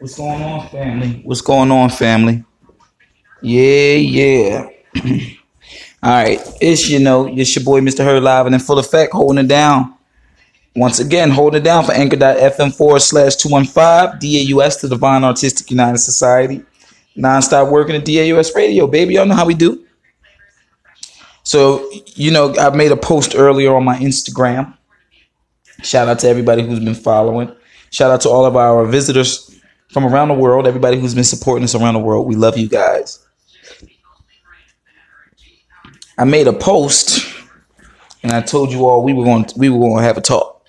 What's going on, family? What's going on, family? Yeah, yeah. All right, it's you know, it's your boy Mr. Hurd live and in full effect, holding it down. Once again, holding it down for anchor.fm forward slash 215 DAUS the Divine Artistic United Society. Non-stop working at DAUS Radio, baby. Y'all know how we do. So, you know, I made a post earlier on my Instagram. Shout out to everybody who's been following. Shout out to all of our visitors from around the world, everybody who's been supporting us around the world. We love you guys. I made a post and I told you all we were going to, we were going to have a talk.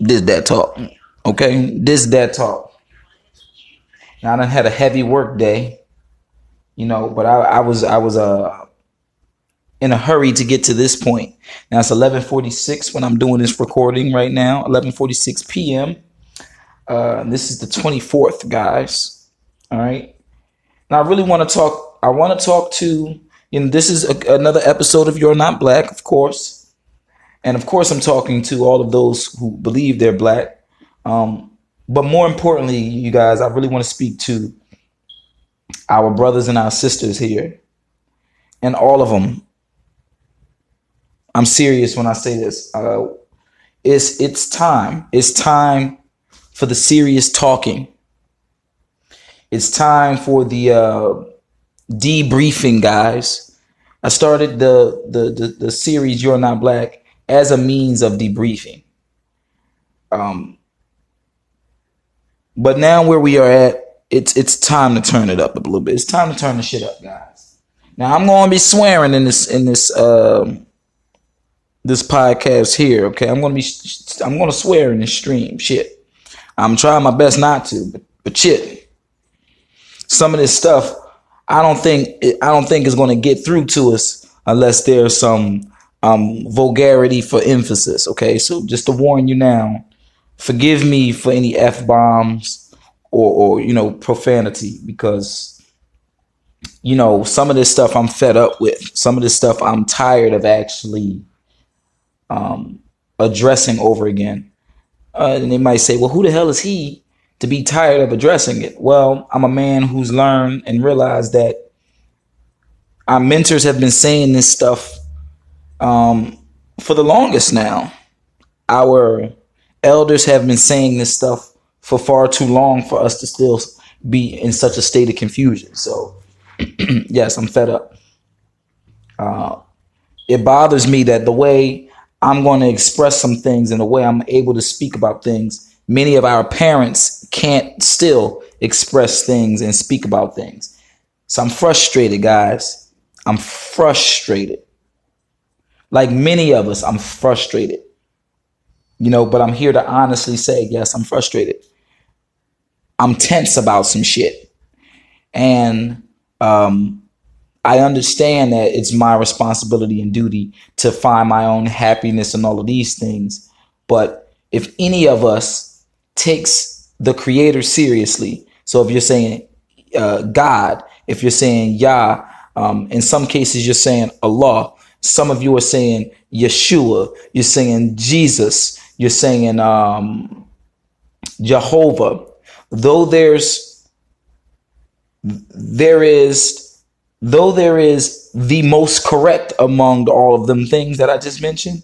This that talk. Okay? This that talk. Now I done had a heavy work day, you know, but I, I was I was uh in a hurry to get to this point. Now it's 11:46 when I'm doing this recording right now. 11:46 p.m. Uh, this is the 24th, guys. All right. Now I really want to talk. I want to talk to. You know, this is a, another episode of You're Not Black, of course, and of course I'm talking to all of those who believe they're black. Um, but more importantly, you guys, I really want to speak to our brothers and our sisters here, and all of them I'm serious when I say this. Uh, it's it's time. It's time for the serious talking. It's time for the uh, debriefing, guys. I started the, the the the series "You're Not Black" as a means of debriefing. Um, but now where we are at, it's it's time to turn it up a little bit. It's time to turn the shit up, guys. Now I'm gonna be swearing in this in this. Um, this podcast here. Okay, I'm gonna be I'm gonna swear in this stream. Shit, I'm trying my best not to, but but shit, some of this stuff I don't think I don't think is gonna get through to us unless there's some um vulgarity for emphasis. Okay, so just to warn you now, forgive me for any f bombs or or you know profanity because. You know, some of this stuff I'm fed up with. Some of this stuff I'm tired of actually um, addressing over again. Uh, and they might say, well, who the hell is he to be tired of addressing it? Well, I'm a man who's learned and realized that our mentors have been saying this stuff um, for the longest now. Our elders have been saying this stuff for far too long for us to still be in such a state of confusion. So, yes, I'm fed up. Uh, it bothers me that the way I'm going to express some things in the way I'm able to speak about things. Many of our parents can't still express things and speak about things. So I'm frustrated, guys. I'm frustrated. Like many of us, I'm frustrated. You know, but I'm here to honestly say, yes, I'm frustrated. I'm tense about some shit. And um, I understand that it's my responsibility and duty to find my own happiness and all of these things. But if any of us takes the creator seriously, so if you're saying uh, God, if you're saying Yah, um, in some cases you're saying Allah, some of you are saying Yeshua, you're saying Jesus, you're saying um, Jehovah. Though there's there is though there is the most correct among all of them things that I just mentioned,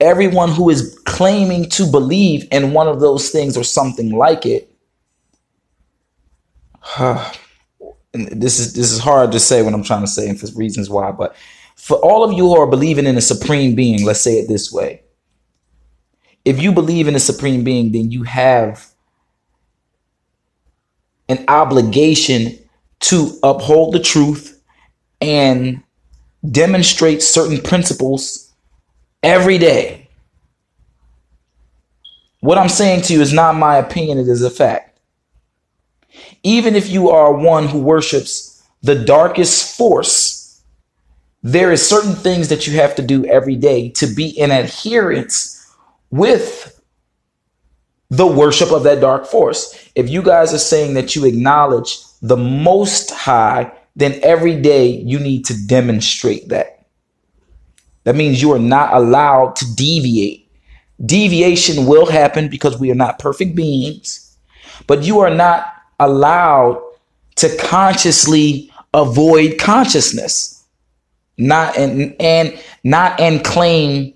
everyone who is claiming to believe in one of those things or something like it, this is this is hard to say what I'm trying to say and for reasons why, but for all of you who are believing in a supreme being, let's say it this way. If you believe in a supreme being, then you have an obligation to uphold the truth and demonstrate certain principles every day. What I'm saying to you is not my opinion, it is a fact. Even if you are one who worships the darkest force, there is certain things that you have to do every day to be in adherence with the worship of that dark force. If you guys are saying that you acknowledge the most high, then every day you need to demonstrate that. That means you are not allowed to deviate. Deviation will happen because we are not perfect beings. but you are not allowed to consciously avoid consciousness, not and and not and claim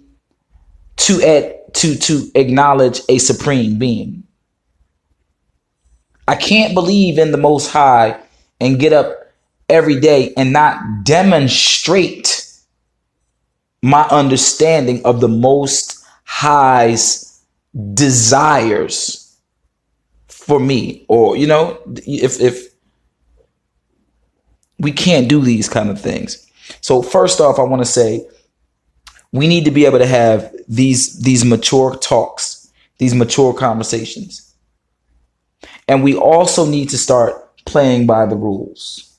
to at to to acknowledge a supreme being. I can't believe in the Most High and get up every day and not demonstrate my understanding of the Most High's desires for me, or you know, if if we can't do these kind of things. So first off, I want to say we need to be able to have these these mature talks, these mature conversations. And we also need to start playing by the rules.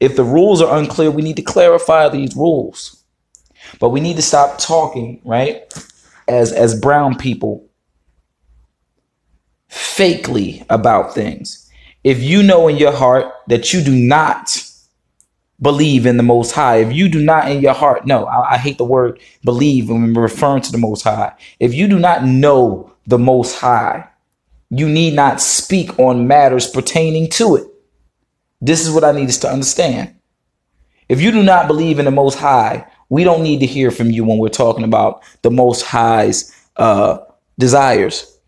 If the rules are unclear, we need to clarify these rules. But we need to stop talking, right? As as brown people fakely about things. If you know in your heart that you do not believe in the Most High, if you do not in your heart, no, I, I hate the word believe when we're referring to the Most High. If you do not know the Most High, you need not speak on matters pertaining to it. This is what I need us to understand. If you do not believe in the Most High, we don't need to hear from you when we're talking about the Most High's uh, desires,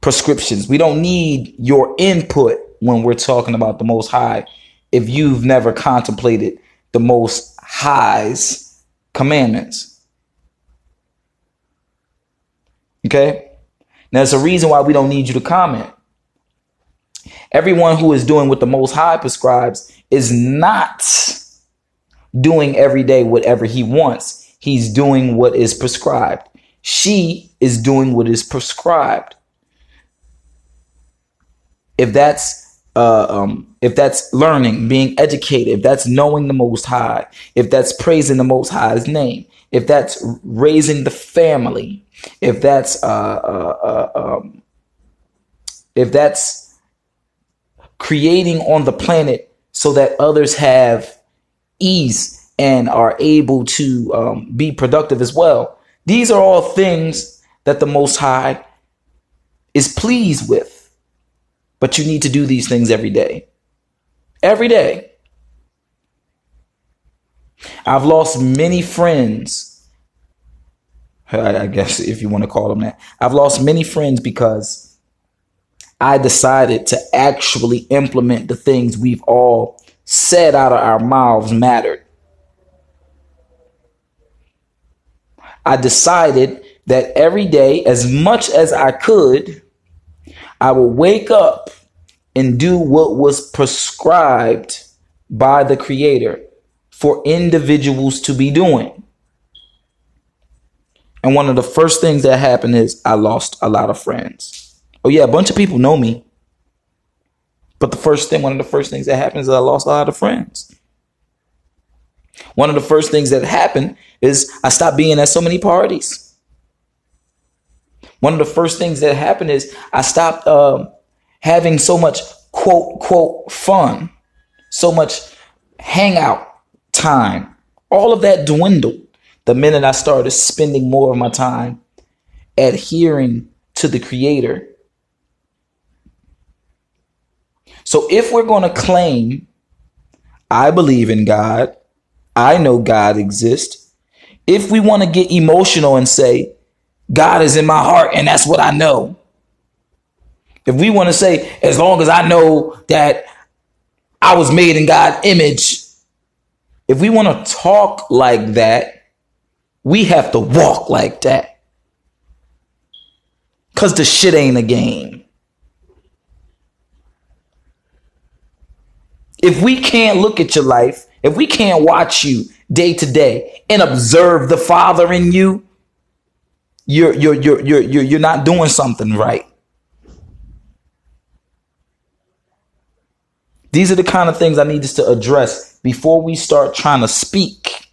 prescriptions. We don't need your input when we're talking about the Most High if you've never contemplated the Most High's commandments. Okay? Now, there's a reason why we don't need you to comment. Everyone who is doing what the Most High prescribes is not doing every day whatever he wants. He's doing what is prescribed. She is doing what is prescribed. If that's uh, um, if that's learning, being educated, if that's knowing the Most High, if that's praising the Most High's name, if that's raising the family, if that's uh, uh, uh, um, if that's creating on the planet so that others have ease and are able to um, be productive as well. These are all things that the Most High is pleased with. But you need to do these things every day. Every day. I've lost many friends. I guess if you want to call them that. I've lost many friends because I decided to actually implement the things we've all said out of our mouths mattered. I decided that every day, as much as I could, I will wake up and do what was prescribed by the Creator for individuals to be doing. And one of the first things that happened is I lost a lot of friends. Oh, yeah, a bunch of people know me. But the first thing, one of the first things that happens is I lost a lot of friends. One of the first things that happened is I stopped being at so many parties. One of the first things that happened is I stopped um, having so much quote, quote, fun, so much hangout time. All of that dwindled the minute I started spending more of my time adhering to the Creator. So if we're going to claim, I believe in God, I know God exists, if we want to get emotional and say, God is in my heart and that's what I know. If we want to say, as long as I know that I was made in God's image, if we want to talk like that, we have to walk like that. Because the shit ain't a game. If we can't look at your life, if we can't watch you day to day and observe the Father in you, you're you're you're you're you're, you're not doing something right. These are the kind of things I need us to address before we start trying to speak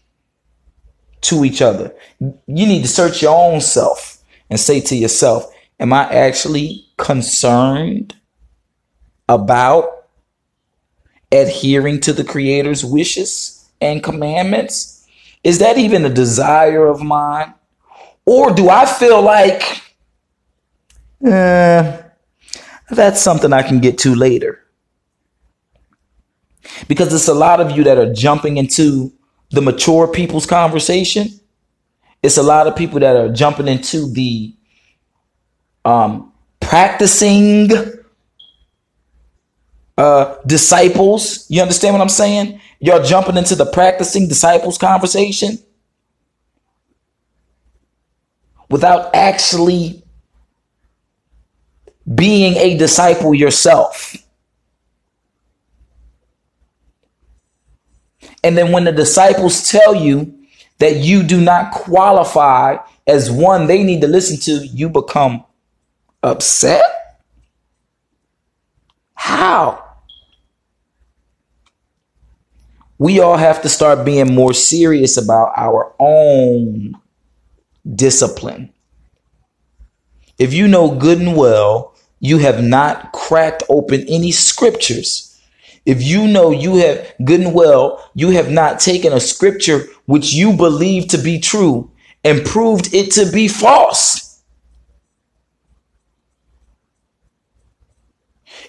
to each other. You need to search your own self and say to yourself, Am I actually concerned about adhering to the Creator's wishes and commandments? Is that even a desire of mine? Or do I feel like, eh, That's something I can get to later. Because it's a lot of you that are jumping into the mature people's conversation. It's a lot of people that are jumping into the um, practicing uh, disciples. You understand what I'm saying? Y'all jumping into the practicing disciples conversation without actually being a disciple yourself. And then when the disciples tell you that you do not qualify as one they need to listen to, you become upset? How? We all have to start being more serious about our own discipline. If you know good and well you have not cracked open any scriptures, if you know you have good and well, you have not taken a scripture which you believe to be true and proved it to be false.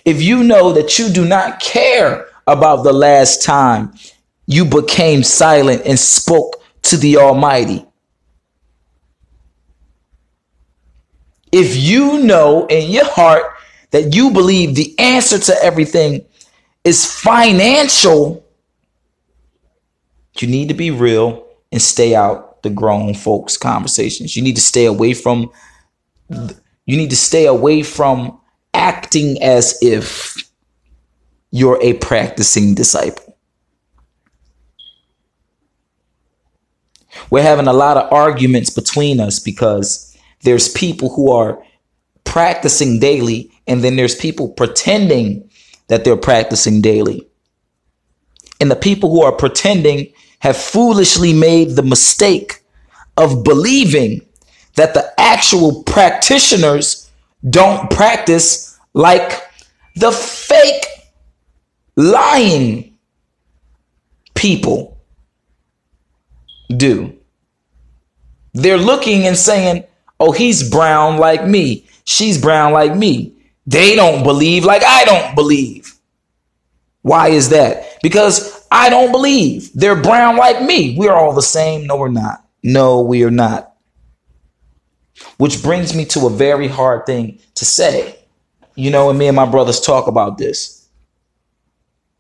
If you know that you do not care about the last time you became silent and spoke to the Almighty, if you know in your heart that you believe the answer to everything is financial, you need to be real and stay out the grown folks conversations. You need to stay away from you need to stay away from acting as if you're a practicing disciple. We're having a lot of arguments between us because there's people who are practicing daily and then there's people pretending that they're practicing daily. And the people who are pretending have foolishly made the mistake of believing that the actual practitioners don't practice like the fake lying people do. They're looking and saying, oh, he's brown like me. She's brown like me. They don't believe like I don't believe. Why is that? Because I don't believe. They're brown like me. We're all the same. No, we're not. No, we are not. Which brings me to a very hard thing to say. You know, and me and my brothers talk about this.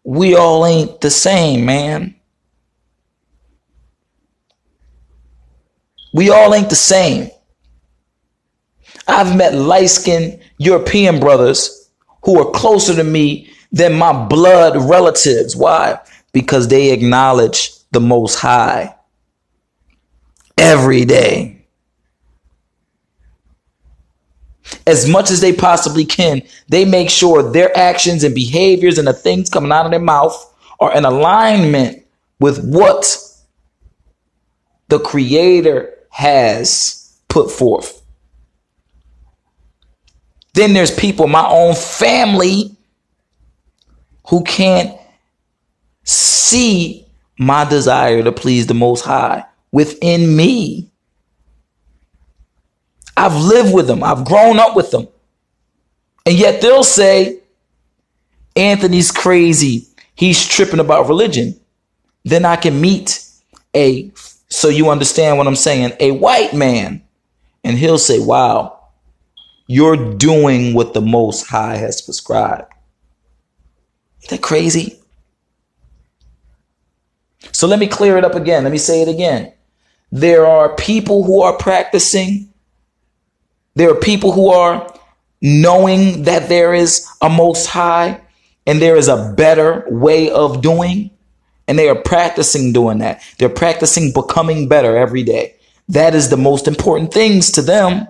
We all ain't the same, man. We all ain't the same. I've met light skinned European brothers who are closer to me than my blood relatives. Why? Because they acknowledge the Most High every day. As much as they possibly can, they make sure their actions and behaviors and the things coming out of their mouth are in alignment with what the Creator has put forth. Then there's people, my own family, who can't see my desire to please the Most High within me. I've lived with them, I've grown up with them. And yet they'll say, Anthony's crazy. He's tripping about religion. Then I can meet a, so you understand what I'm saying, a white man. And he'll say, wow, you're doing what the Most High has prescribed. Isn't that crazy? So let me clear it up again. Let me say it again. There are people who are practicing. There are people who are knowing that there is a most high and there is a better way of doing. And they are practicing doing that. They're practicing becoming better every day. That is the most important things to them.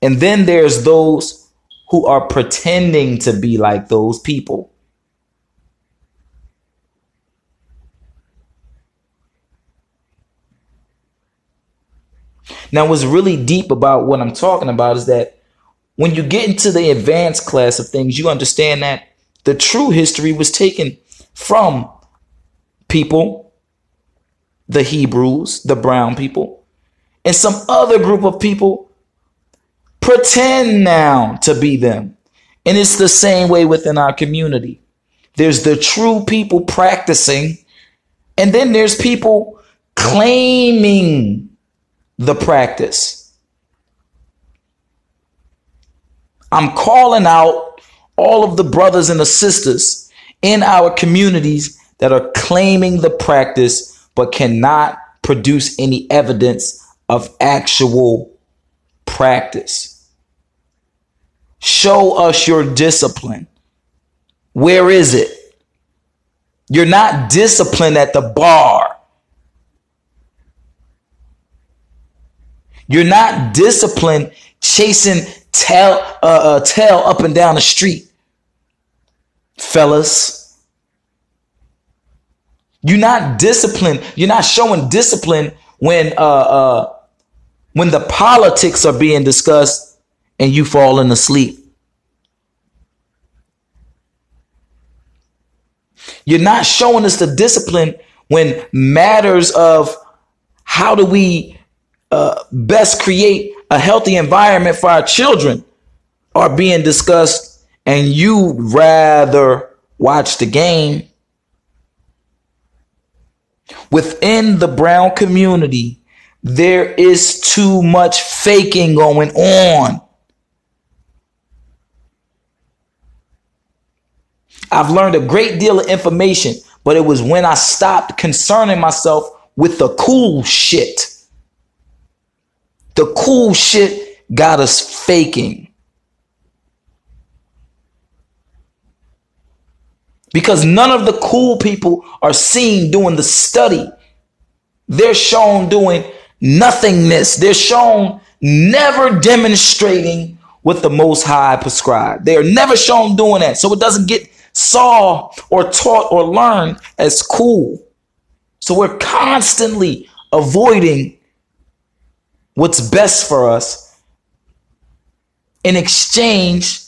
And then there's those who are pretending to be like those people. Now, what's really deep about what I'm talking about is that when you get into the advanced class of things, you understand that the true history was taken from people, the Hebrews, the brown people, and some other group of people pretend now to be them. And it's the same way within our community. There's the true people practicing, and then there's people claiming the practice. I'm calling out all of the brothers and the sisters in our communities that are claiming the practice but cannot produce any evidence of actual practice. Show us your discipline. Where is it? You're not disciplined at the bar. You're not disciplined chasing tail, uh, uh, tail up and down the street, fellas. You're not disciplined. You're not showing discipline when uh, uh, when the politics are being discussed and you falling asleep. You're not showing us the discipline when matters of how do we uh, best create a healthy environment for our children are being discussed and you'd rather watch the game. Within the brown community, there is too much faking going on. I've learned a great deal of information, but it was when I stopped concerning myself with the cool shit. The cool shit got us faking. Because none of the cool people are seen doing the study. They're shown doing nothingness. They're shown never demonstrating what the Most High prescribed. They are never shown doing that. So it doesn't get saw or taught or learned as cool. So we're constantly avoiding what's best for us in exchange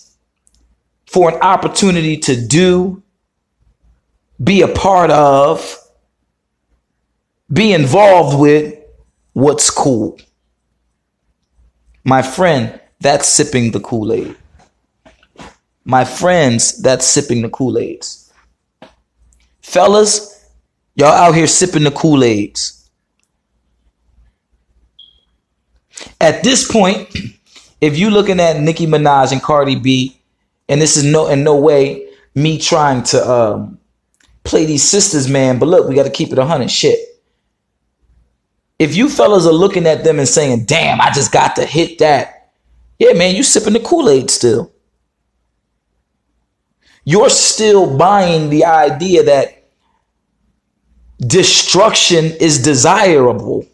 for an opportunity to do, be a part of, be involved with what's cool. My friend, that's sipping the Kool Aid. My friends, that's sipping the Kool Aids. Fellas, y'all out here sipping the Kool Aids. At this point, if you're looking at Nicki Minaj and Cardi B, and this is no in no way me trying to um, play these sisters, man, but look, we got to keep it a hundred. Shit, if you fellas are looking at them and saying, damn, I just got to hit that. Yeah, man, you sipping the Kool-Aid still. You're still buying the idea that destruction is desirable.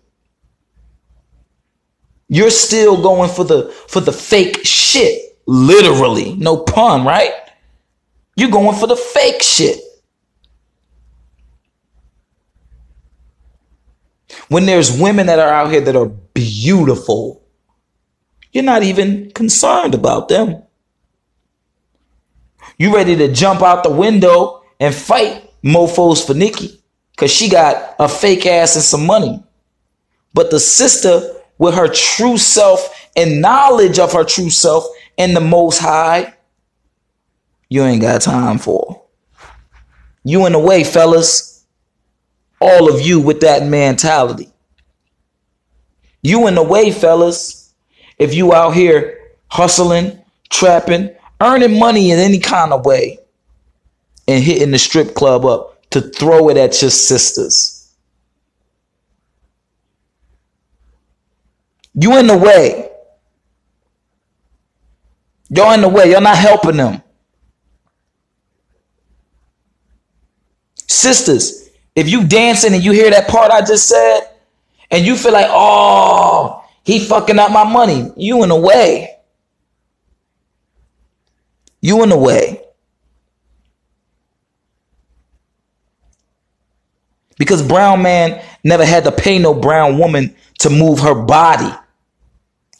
You're still going for the for the fake shit, literally. No pun, right? You're going for the fake shit. when there's women that are out here that are beautiful, you're not even concerned about them. You ready to jump out the window and fight mofos for Nicki because she got a fake ass and some money. But the sister with her true self and knowledge of her true self and the most high, you ain't got time for. You in the way, fellas all of you with that mentality. You in the way, fellas, if you out here hustling, trapping, earning money in any kind of way, and hitting the strip club up to throw it at your sisters. You in the way. You're in the way. You're not helping them. Sisters, if you dancing and you hear that part I just said, and you feel like, oh, he fucking up my money, you in the way. You in a way. Because brown man never had to pay no brown woman to move her body.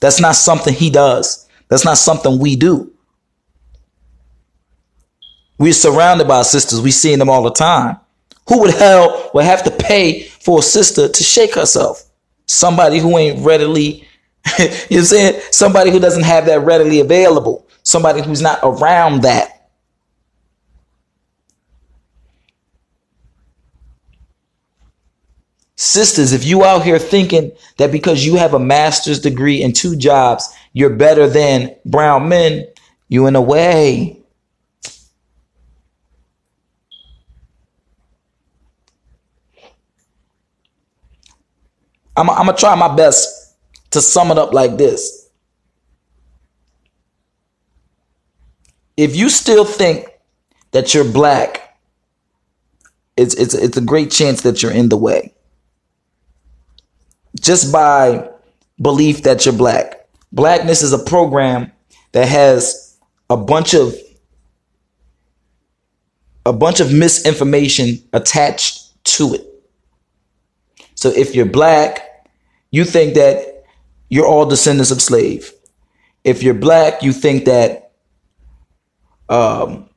That's not something he does. That's not something we do. We're surrounded by sisters. We see them all the time. Who would hell would have to pay for a sister to shake herself? Somebody who ain't readily you said somebody who doesn't have that readily available, somebody who's not around that. Sisters, if you out here thinking that because you have a master's degree and two jobs, you're better than brown men, you in a way. I'm, I'm gonna try my best to sum it up like this. If you still think that you're black, it's it's it's a great chance that you're in the way. Just by belief that you're black. Blackness is a program that has a bunch of a bunch of misinformation attached to it. So if you're black, you think that you're all descendants of slave. If you're black, you think that um,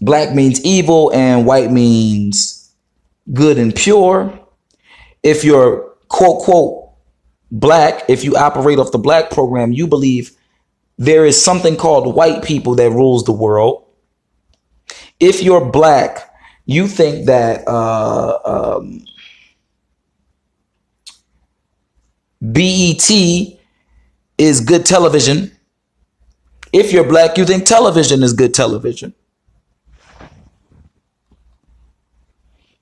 black means evil and white means good and pure. If you're quote, quote, black, if you operate off the black program, you believe there is something called white people that rules the world. If you're black, you think that uh, um, BET is good television. If you're black, you think television is good television.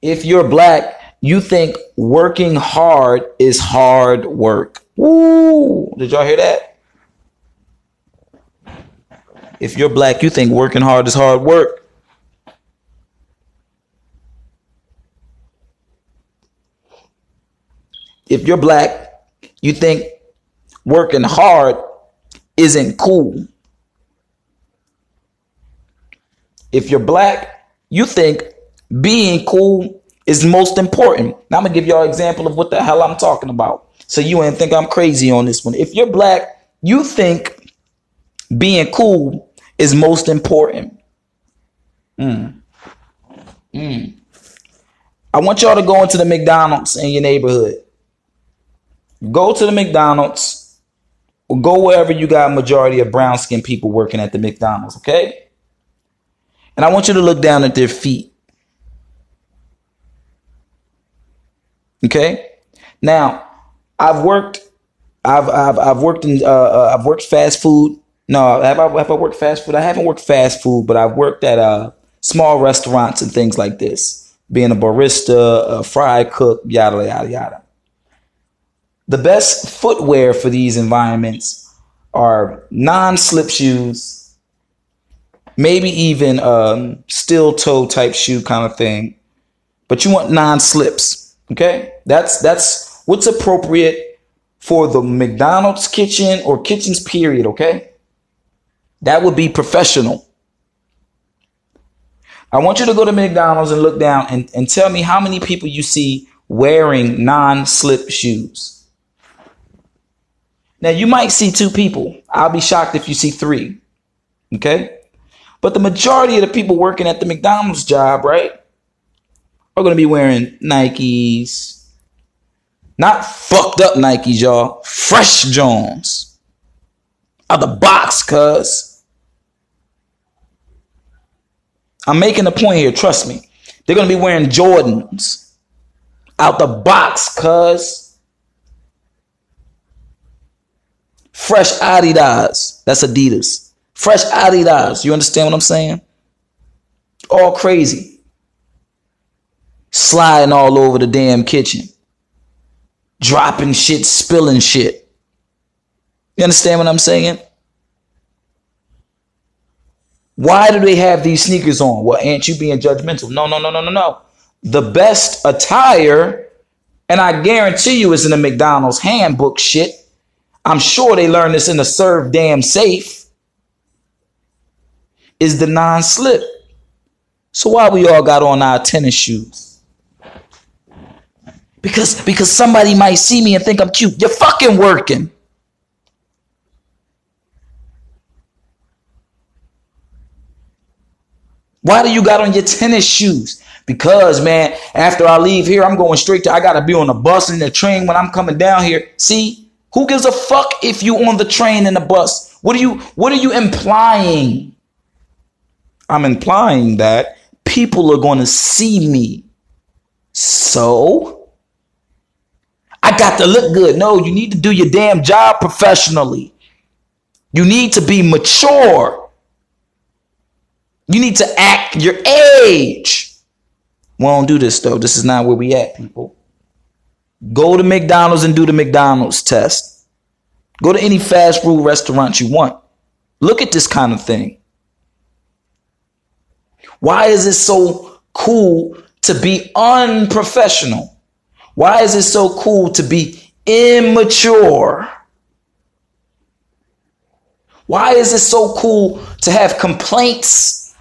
If you're black, you think working hard is hard work. Woo! Did y'all hear that? If you're black, you think working hard is hard work. If you're black, you think working hard isn't cool. If you're black, you think being cool is most important. Now I'm gonna give y'all an example of what the hell I'm talking about. So you ain't think I'm crazy on this one. If you're black, you think being cool is most important. Mm. Mm. I want y'all to go into the McDonald's in your neighborhood. Go to the McDonald's or go wherever you got a majority of brown skinned people working at the McDonald's, okay? And I want you to look down at their feet. Okay? Now, I've worked I've I've I've worked in uh, uh, I've worked fast food. No, have I have I worked fast food? I haven't worked fast food, but I've worked at uh small restaurants and things like this. Being a barista, a fry cook, yada yada yada. The best footwear for these environments are non-slip shoes, maybe even um, steel toe type shoe kind of thing, but you want non-slips. Okay, that's that's what's appropriate for the McDonald's kitchen or kitchens. Period. Okay, that would be professional. I want you to go to McDonald's and look down and, and tell me how many people you see wearing non-slip shoes. Now you might see two people. I'll be shocked if you see three. Okay? But the majority of the people working at the McDonald's job, right, are going to be wearing Nikes. Not fucked up Nikes, y'all. Fresh Jones. Out the box, cuz. I'm making a point here, trust me. They're going to be wearing Jordans. Out the box, cuz. Fresh Adidas. That's Adidas. Fresh Adidas. You understand what I'm saying? All crazy. Sliding all over the damn kitchen. Dropping shit, spilling shit. You understand what I'm saying? Why do they have these sneakers on? Well, ain't you being judgmental? No, no, no, no, no, no. The best attire, and I guarantee you it's in the McDonald's handbook shit I'm sure they learned this in the serve damn safe, is the non slip. So why we all got on our tennis shoes? Because because somebody might see me and think I'm cute. You're fucking working. Why do you got on your tennis shoes? Because man, after I leave here, I'm going straight to I gotta be on the bus and the train when I'm coming down here. See, Who gives a fuck if you on the train and the bus? What are you what are you implying? I'm implying that people are going to see me. So I got to look good. No, you need to do your damn job professionally. You need to be mature. You need to act your age. We don't do this though. This is not where we at, people. Go to McDonald's and do the McDonald's test. Go to any fast food restaurant you want. Look at this kind of thing. Why is it so cool to be unprofessional? Why is it so cool to be immature? Why is it so cool to have complaints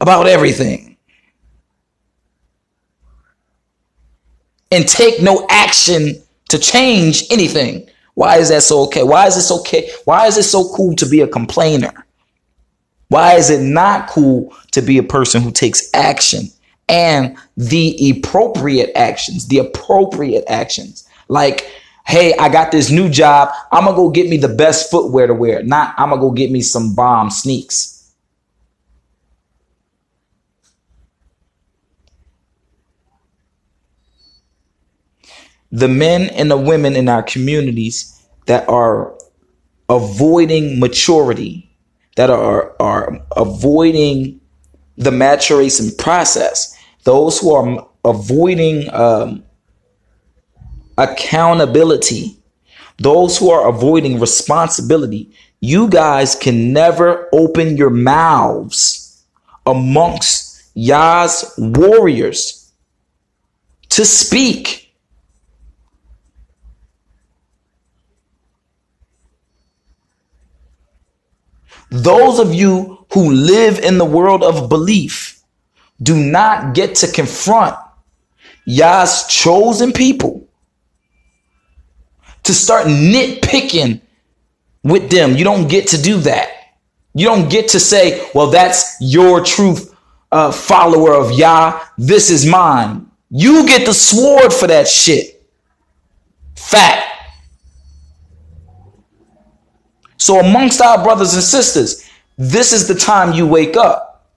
about everything? And take no action to change anything. Why is that so okay? Why is it okay? Why is it so cool to be a complainer? Why is it not cool to be a person who takes action and the appropriate actions, the appropriate actions? Like, hey, I got this new job. I'm going to go get me the best footwear to wear. Not, I'm going to go get me some bomb sneaks. The men and the women in our communities that are avoiding maturity that are are avoiding the maturation process. Those who are avoiding um, accountability, those who are avoiding responsibility, you guys can never open your mouths amongst Yah's warriors to speak Those of you who live in the world of belief do not get to confront Yah's chosen people to start nitpicking with them. You don't get to do that. You don't get to say, well, that's your truth uh, follower of Yah. This is mine. You get the sword for that shit. Fact. So, amongst our brothers and sisters, this is the time you wake up.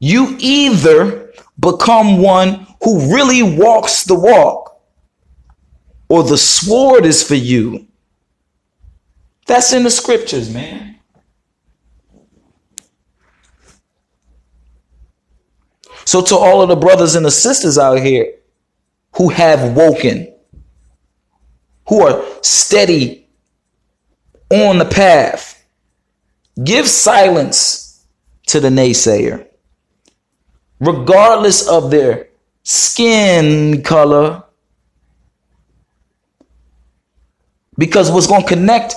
You either become one who really walks the walk, or the sword is for you. That's in the scriptures, man. So, to all of the brothers and the sisters out here who have woken, who are steady on the path. Give silence to the naysayer, regardless of their skin color. Because what's going to connect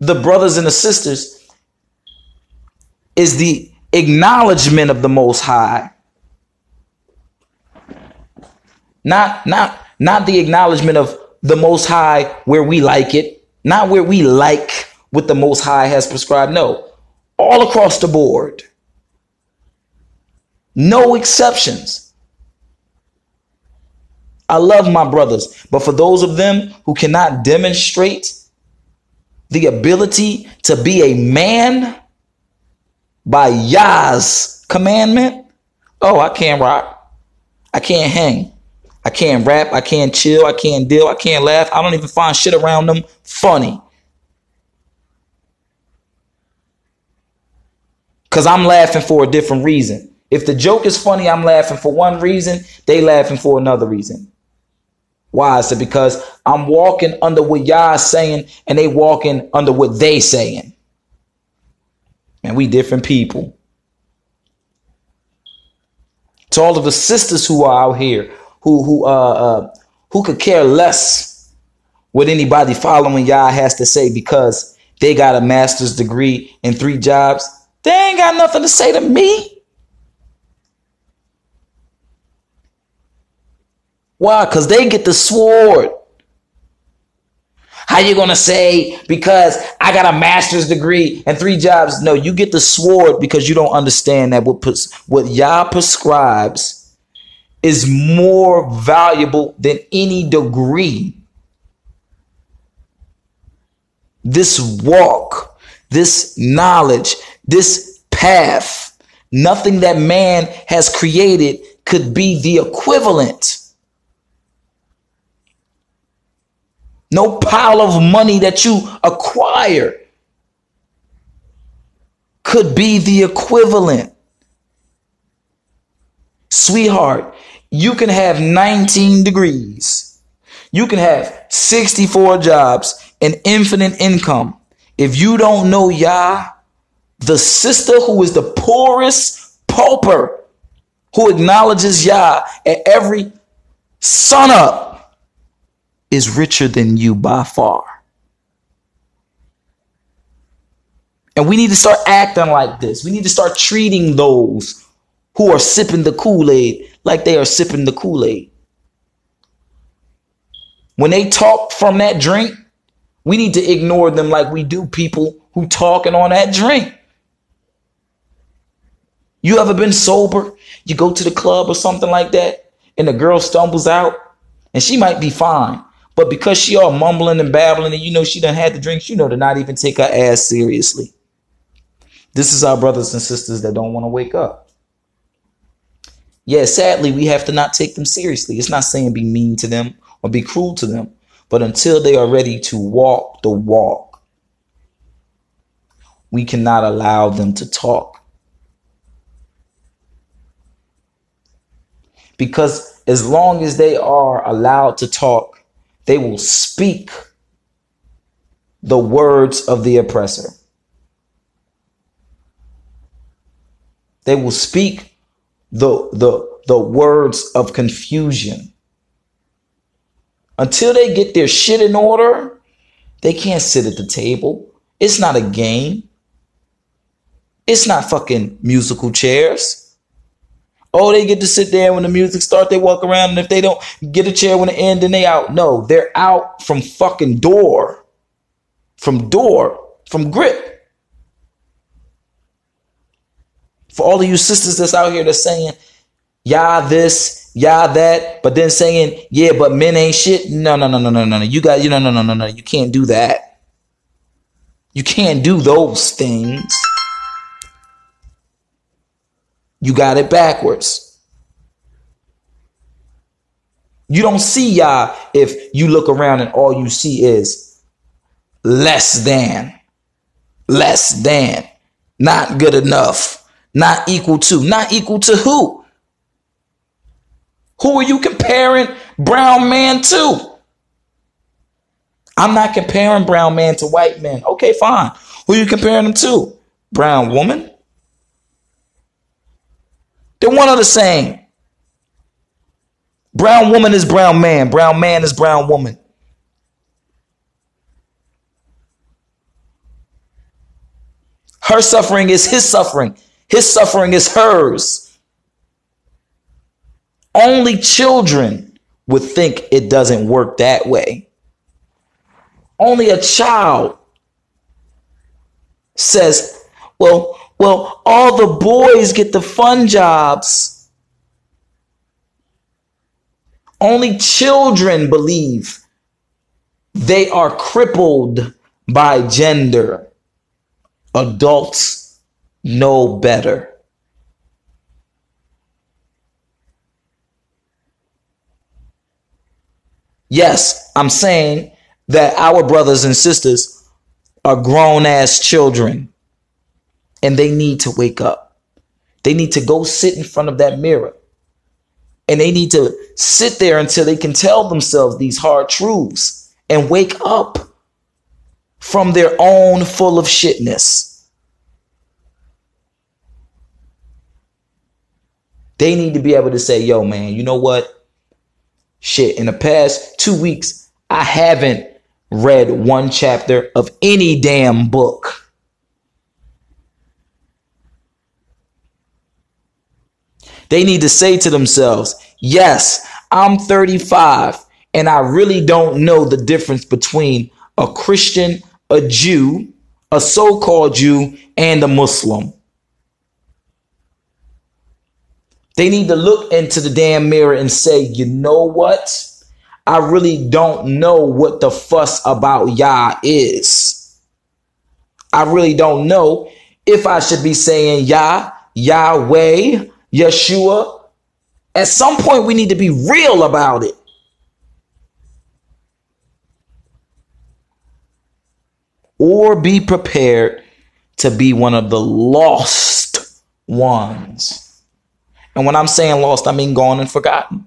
the brothers and the sisters is the acknowledgement of the Most High. Not, not, not the acknowledgement of the Most High where we like it, not where we like what the Most High has prescribed. No, all across the board. No exceptions. I love my brothers, but for those of them who cannot demonstrate the ability to be a man by Yah's commandment, oh, I can't rock. I can't hang. I can't rap. I can't chill. I can't deal. I can't laugh. I don't even find shit around them funny. Because I'm laughing for a different reason. If the joke is funny, I'm laughing for one reason, they laughing for another reason. Why? Is it because I'm walking under what y'all saying and they walking under what they saying? And we different people. To all of the sisters who are out here who who uh, uh who could care less what anybody following y'all has to say because they got a master's degree and three jobs. They ain't got nothing to say to me. Why? Because they get the sword. How you gonna say because I got a master's degree and three jobs? No, you get the sword because you don't understand that what puts what Yah prescribes is more valuable than any degree. this walk, this knowledge, this path, nothing that man has created could be the equivalent. No pile of money that you acquire could be the equivalent. Sweetheart, you can have 19 degrees. You can have 64 jobs and infinite income. If you don't know Yah, the sister who is the poorest pauper who acknowledges Yah at every sunup is richer than you by far. And we need to start acting like this. We need to start treating those who are sipping the Kool Aid like they are sipping the Kool Aid. When they talk from that drink, we need to ignore them like we do people who talking on that drink. You ever been sober? You go to the club or something like that, and the girl stumbles out, and she might be fine. But because she all mumbling and babbling, and you know she done had the drinks, you know to not even take her ass seriously. This is our brothers and sisters that don't want to wake up. Yeah, sadly, we have to not take them seriously. It's not saying be mean to them or be cruel to them. But until they are ready to walk the walk, we cannot allow them to talk. Because as long as they are allowed to talk, they will speak the words of the oppressor. They will speak the, the, the words of confusion. Until they get their shit in order, they can't sit at the table. It's not a game. It's not fucking musical chairs. Oh, they get to sit there when the music starts, they walk around, and if they don't get a chair when it ends, then they out. No, they're out from fucking door. From door. From grip. For all of you sisters that's out here that's saying, Yah this, Yah that, but then saying, yeah, but men ain't shit. No, no, no, no, no, no, no. You got, you know, no, no, no, no. You can't do that. You can't do those things. You got it backwards. You don't see Yah if you look around and all you see is less than, less than, not good enough, not equal to, not equal to who? Who are you comparing brown man to? I'm not comparing brown man to white men. Okay, fine. Who are you comparing them to? Brown woman? They're one of the same. Brown woman is brown man. Brown man is brown woman. Her suffering is his suffering. His suffering is hers. Only children would think it doesn't work that way. Only a child says, well, well, all the boys get the fun jobs. Only children believe they are crippled by gender. Adults know better. Yes, I'm saying that our brothers and sisters are grown ass children and they need to wake up. They need to go sit in front of that mirror and they need to sit there until they can tell themselves these hard truths and wake up from their own full of shitness. They need to be able to say, yo, man, you know what? Shit, in the past two weeks, I haven't read one chapter of any damn book. They need to say to themselves, yes, I'm 35 and I really don't know the difference between a Christian, a Jew, a so called Jew, and a Muslim. They need to look into the damn mirror and say, you know what? I really don't know what the fuss about Yah is. I really don't know if I should be saying Yah, Yahweh, Yeshua. At some point, we need to be real about it. Or be prepared to be one of the lost ones. And when I'm saying lost, I mean gone and forgotten.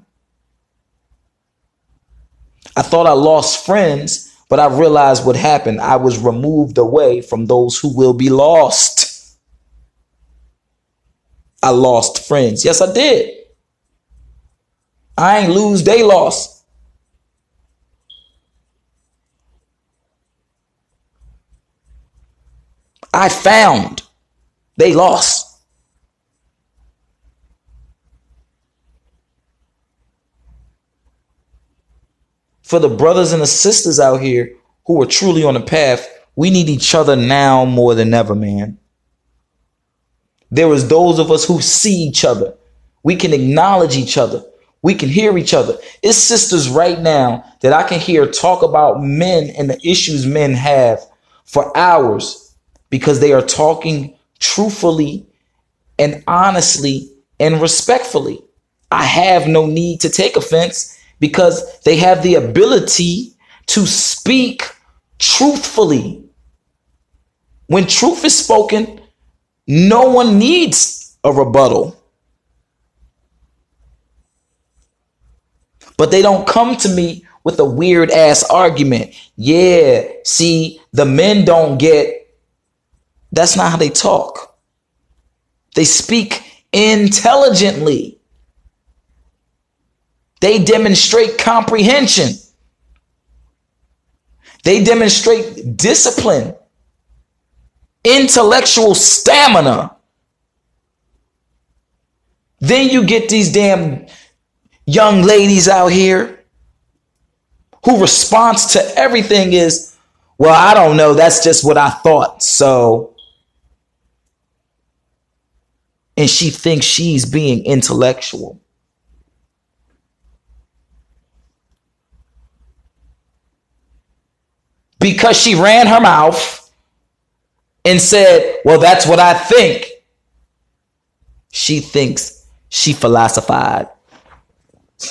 I thought I lost friends, but I realized what happened. I was removed away from those who will be lost. I lost friends. Yes, I did. I ain't lose, they lost. I found, they lost. for the brothers and the sisters out here who are truly on the path, we need each other now more than ever, man. There is those of us who see each other. We can acknowledge each other. We can hear each other. It's sisters right now that I can hear talk about men and the issues men have for hours because they are talking truthfully and honestly and respectfully. I have no need to take offense because they have the ability to speak truthfully. When truth is spoken, no one needs a rebuttal. But they don't come to me with a weird ass argument. Yeah, see, the men don't get. That's not how they talk. They speak intelligently. They demonstrate comprehension. They demonstrate discipline, intellectual stamina. Then you get these damn young ladies out here who response to everything is, well, I don't know. That's just what I thought. So, and she thinks she's being intellectual. because she ran her mouth and said, Well, that's what I think. She thinks she philosophized.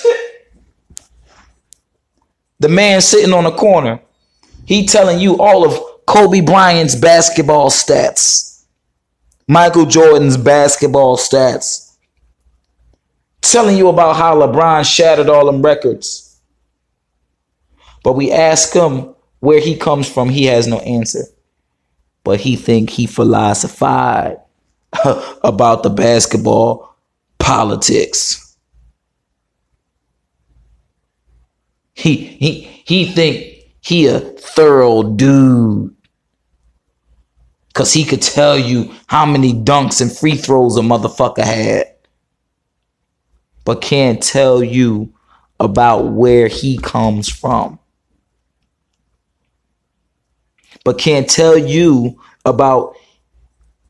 the man sitting on the corner, he telling you all of Kobe Bryant's basketball stats, Michael Jordan's basketball stats, telling you about how LeBron shattered all them records. But we ask him, where he comes from, he has no answer. But he think he philosophized about the basketball politics. He he he think he a thorough dude. Cause he could tell you how many dunks and free throws a motherfucker had. But can't tell you about where he comes from but can't tell you about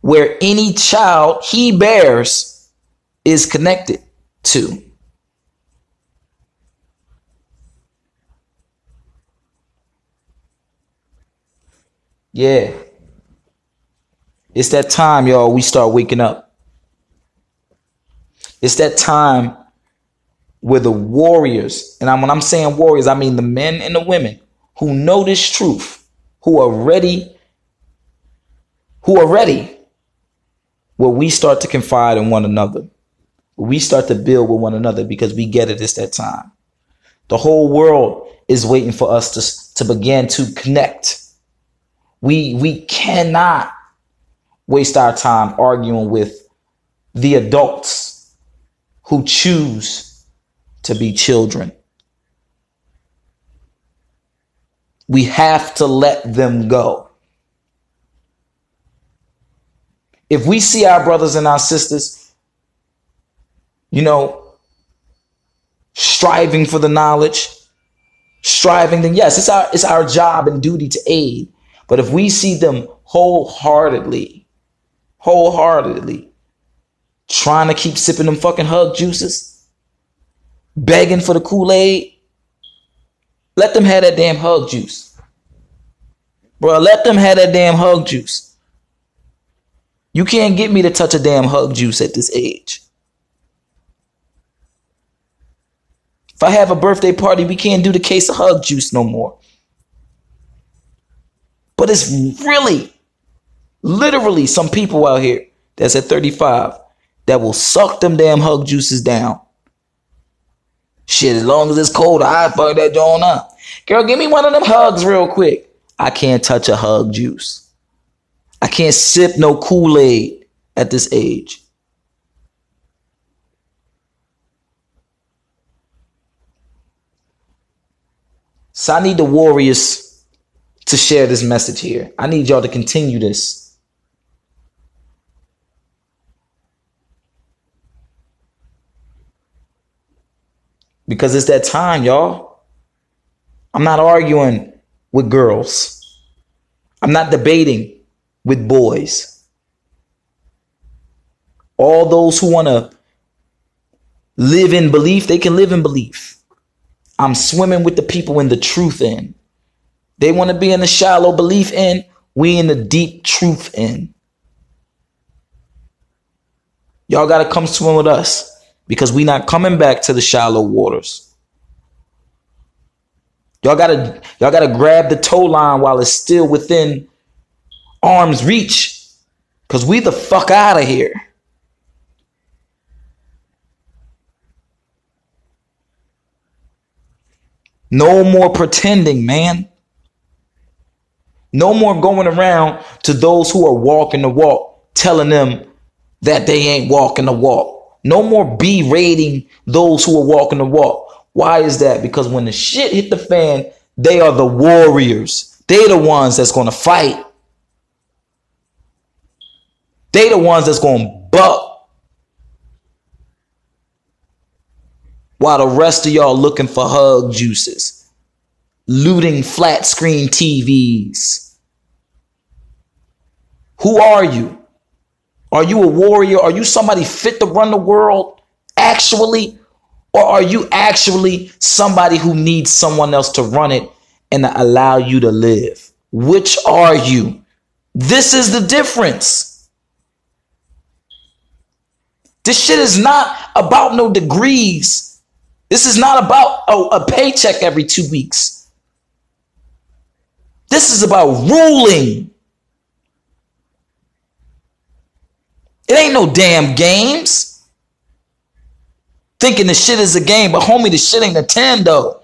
where any child he bears is connected to. Yeah. It's that time, y'all, we start waking up. It's that time where the warriors, and when I'm saying warriors, I mean the men and the women who know this truth who are ready, who are ready, where we start to confide in one another. We start to build with one another because we get it. It's that time. The whole world is waiting for us to, to begin to connect. We, we cannot waste our time arguing with the adults who choose to be children. We have to let them go. If we see our brothers and our sisters, you know, striving for the knowledge, striving, then yes, it's our it's our job and duty to aid. But if we see them wholeheartedly, wholeheartedly trying to keep sipping them fucking hug juices, begging for the Kool-Aid, let them have that damn hug juice. Bro, let them have that damn hug juice. You can't get me to touch a damn hug juice at this age. If I have a birthday party, we can't do the case of hug juice no more. But it's really, literally some people out here that's at 35 that will suck them damn hug juices down. Shit, as long as it's cold, I fuck that joint up. Girl, give me one of them hugs real quick. I can't touch a hug juice. I can't sip no Kool-Aid at this age. So I need the warriors to share this message here. I need y'all to continue this. Because it's that time, y'all. I'm not arguing with girls. I'm not debating with boys. All those who want to live in belief, they can live in belief. I'm swimming with the people in the truth end. They want to be in the shallow belief end. We in the deep truth end. Y'all got to come swim with us because we not coming back to the shallow waters. Y'all gotta y'all gotta grab the tow line while it's still within arm's reach. Cause we the fuck out of here. No more pretending, man. No more going around to those who are walking the walk, telling them that they ain't walking the walk. No more berating those who are walking the walk. Why is that? Because when the shit hit the fan, they are the warriors. They're the ones that's going to fight. They're the ones that's going to buck. While the rest of y'all looking for hug juices, looting flat screen TVs. Who are you? Are you a warrior? Are you somebody fit to run the world actually? Or are you actually somebody who needs someone else to run it and to allow you to live? Which are you? This is the difference. This shit is not about no degrees. This is not about a, a paycheck every two weeks. This is about ruling. It ain't no damn games thinking the shit is a game, but homie, the shit ain't Nintendo.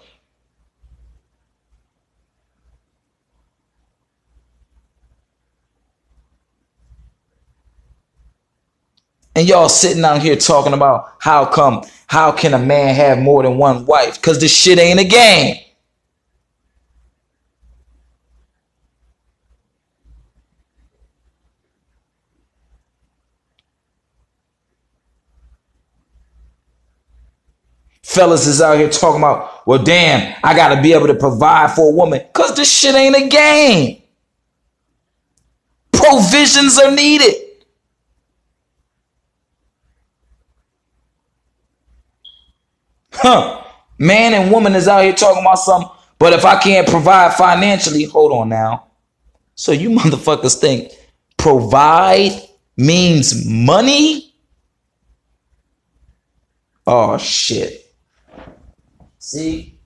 And y'all sitting out here talking about how come, how can a man have more than one wife? Because this shit ain't a game. Fellas is out here talking about, well, damn, I got to be able to provide for a woman because this shit ain't a game. Provisions are needed. Huh. Man and woman is out here talking about something, but if I can't provide financially, hold on now. So you motherfuckers think provide means money? Oh, shit. See?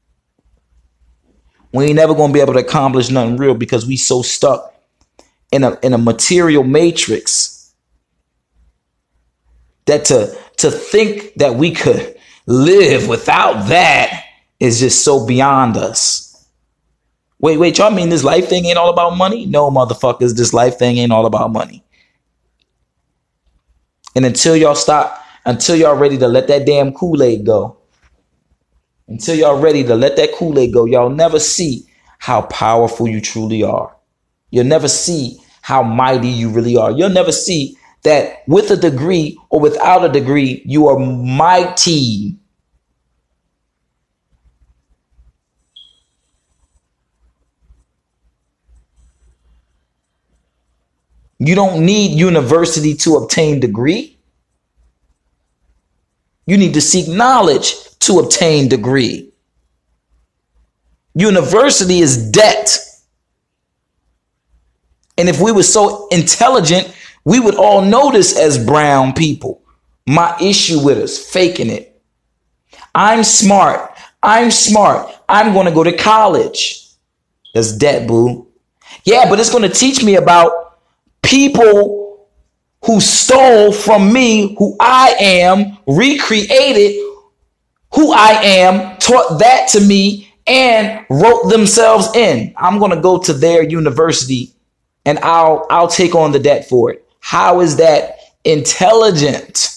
We ain't never gonna be able to accomplish nothing real because we so stuck in a in a material matrix that to to think that we could live without that is just so beyond us. Wait, wait, y'all mean this life thing ain't all about money? No, motherfuckers, this life thing ain't all about money. And until y'all stop, until y'all ready to let that damn Kool-Aid go, until y'all ready to let that Kool-Aid go, y'all never see how powerful you truly are. You'll never see how mighty you really are. You'll never see that with a degree or without a degree, you are mighty. You don't need university to obtain degree. You need to seek knowledge to obtain degree. University is debt. And if we were so intelligent, We would all this as brown people. My issue with us faking it. I'm smart. I'm smart. I'm going to go to college. That's debt, boo. Yeah, but it's going to teach me about people who stole from me, who I am, recreated who I am, taught that to me, and wrote themselves in. I'm going to go to their university and I'll I'll take on the debt for it. How is that intelligent?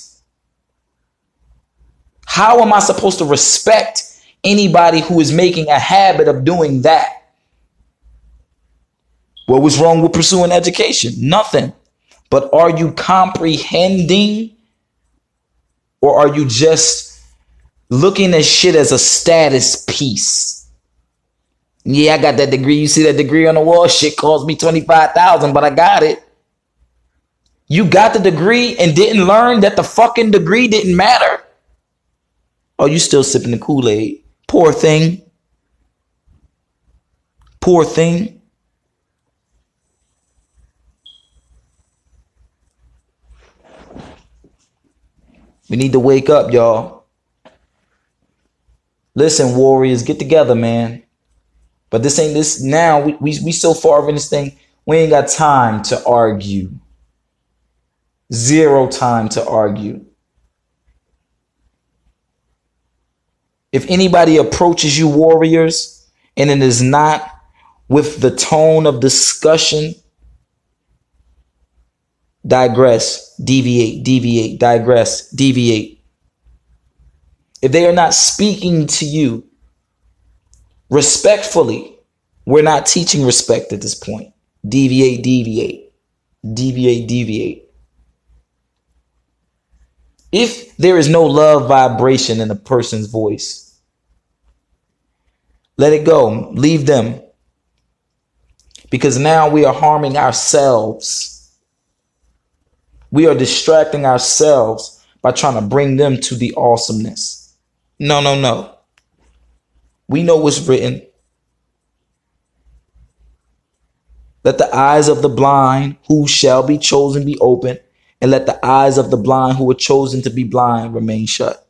How am I supposed to respect anybody who is making a habit of doing that? What was wrong with pursuing education? Nothing. But are you comprehending or are you just looking at shit as a status piece? Yeah, I got that degree. You see that degree on the wall? Shit cost me 25,000, but I got it. You got the degree and didn't learn that the fucking degree didn't matter? Oh, you still sipping the Kool-Aid. Poor thing. Poor thing. We need to wake up, y'all. Listen, warriors, get together, man. But this ain't this now. We, we, we so far in this thing, we ain't got time to argue. Zero time to argue. If anybody approaches you, warriors, and it is not with the tone of discussion, digress, deviate, deviate, digress, deviate. If they are not speaking to you respectfully, we're not teaching respect at this point. Deviate, deviate, deviate, deviate. If there is no love vibration in a person's voice, let it go. Leave them. Because now we are harming ourselves. We are distracting ourselves by trying to bring them to the awesomeness. No, no, no. We know what's written. Let the eyes of the blind who shall be chosen be open and let the eyes of the blind who were chosen to be blind remain shut.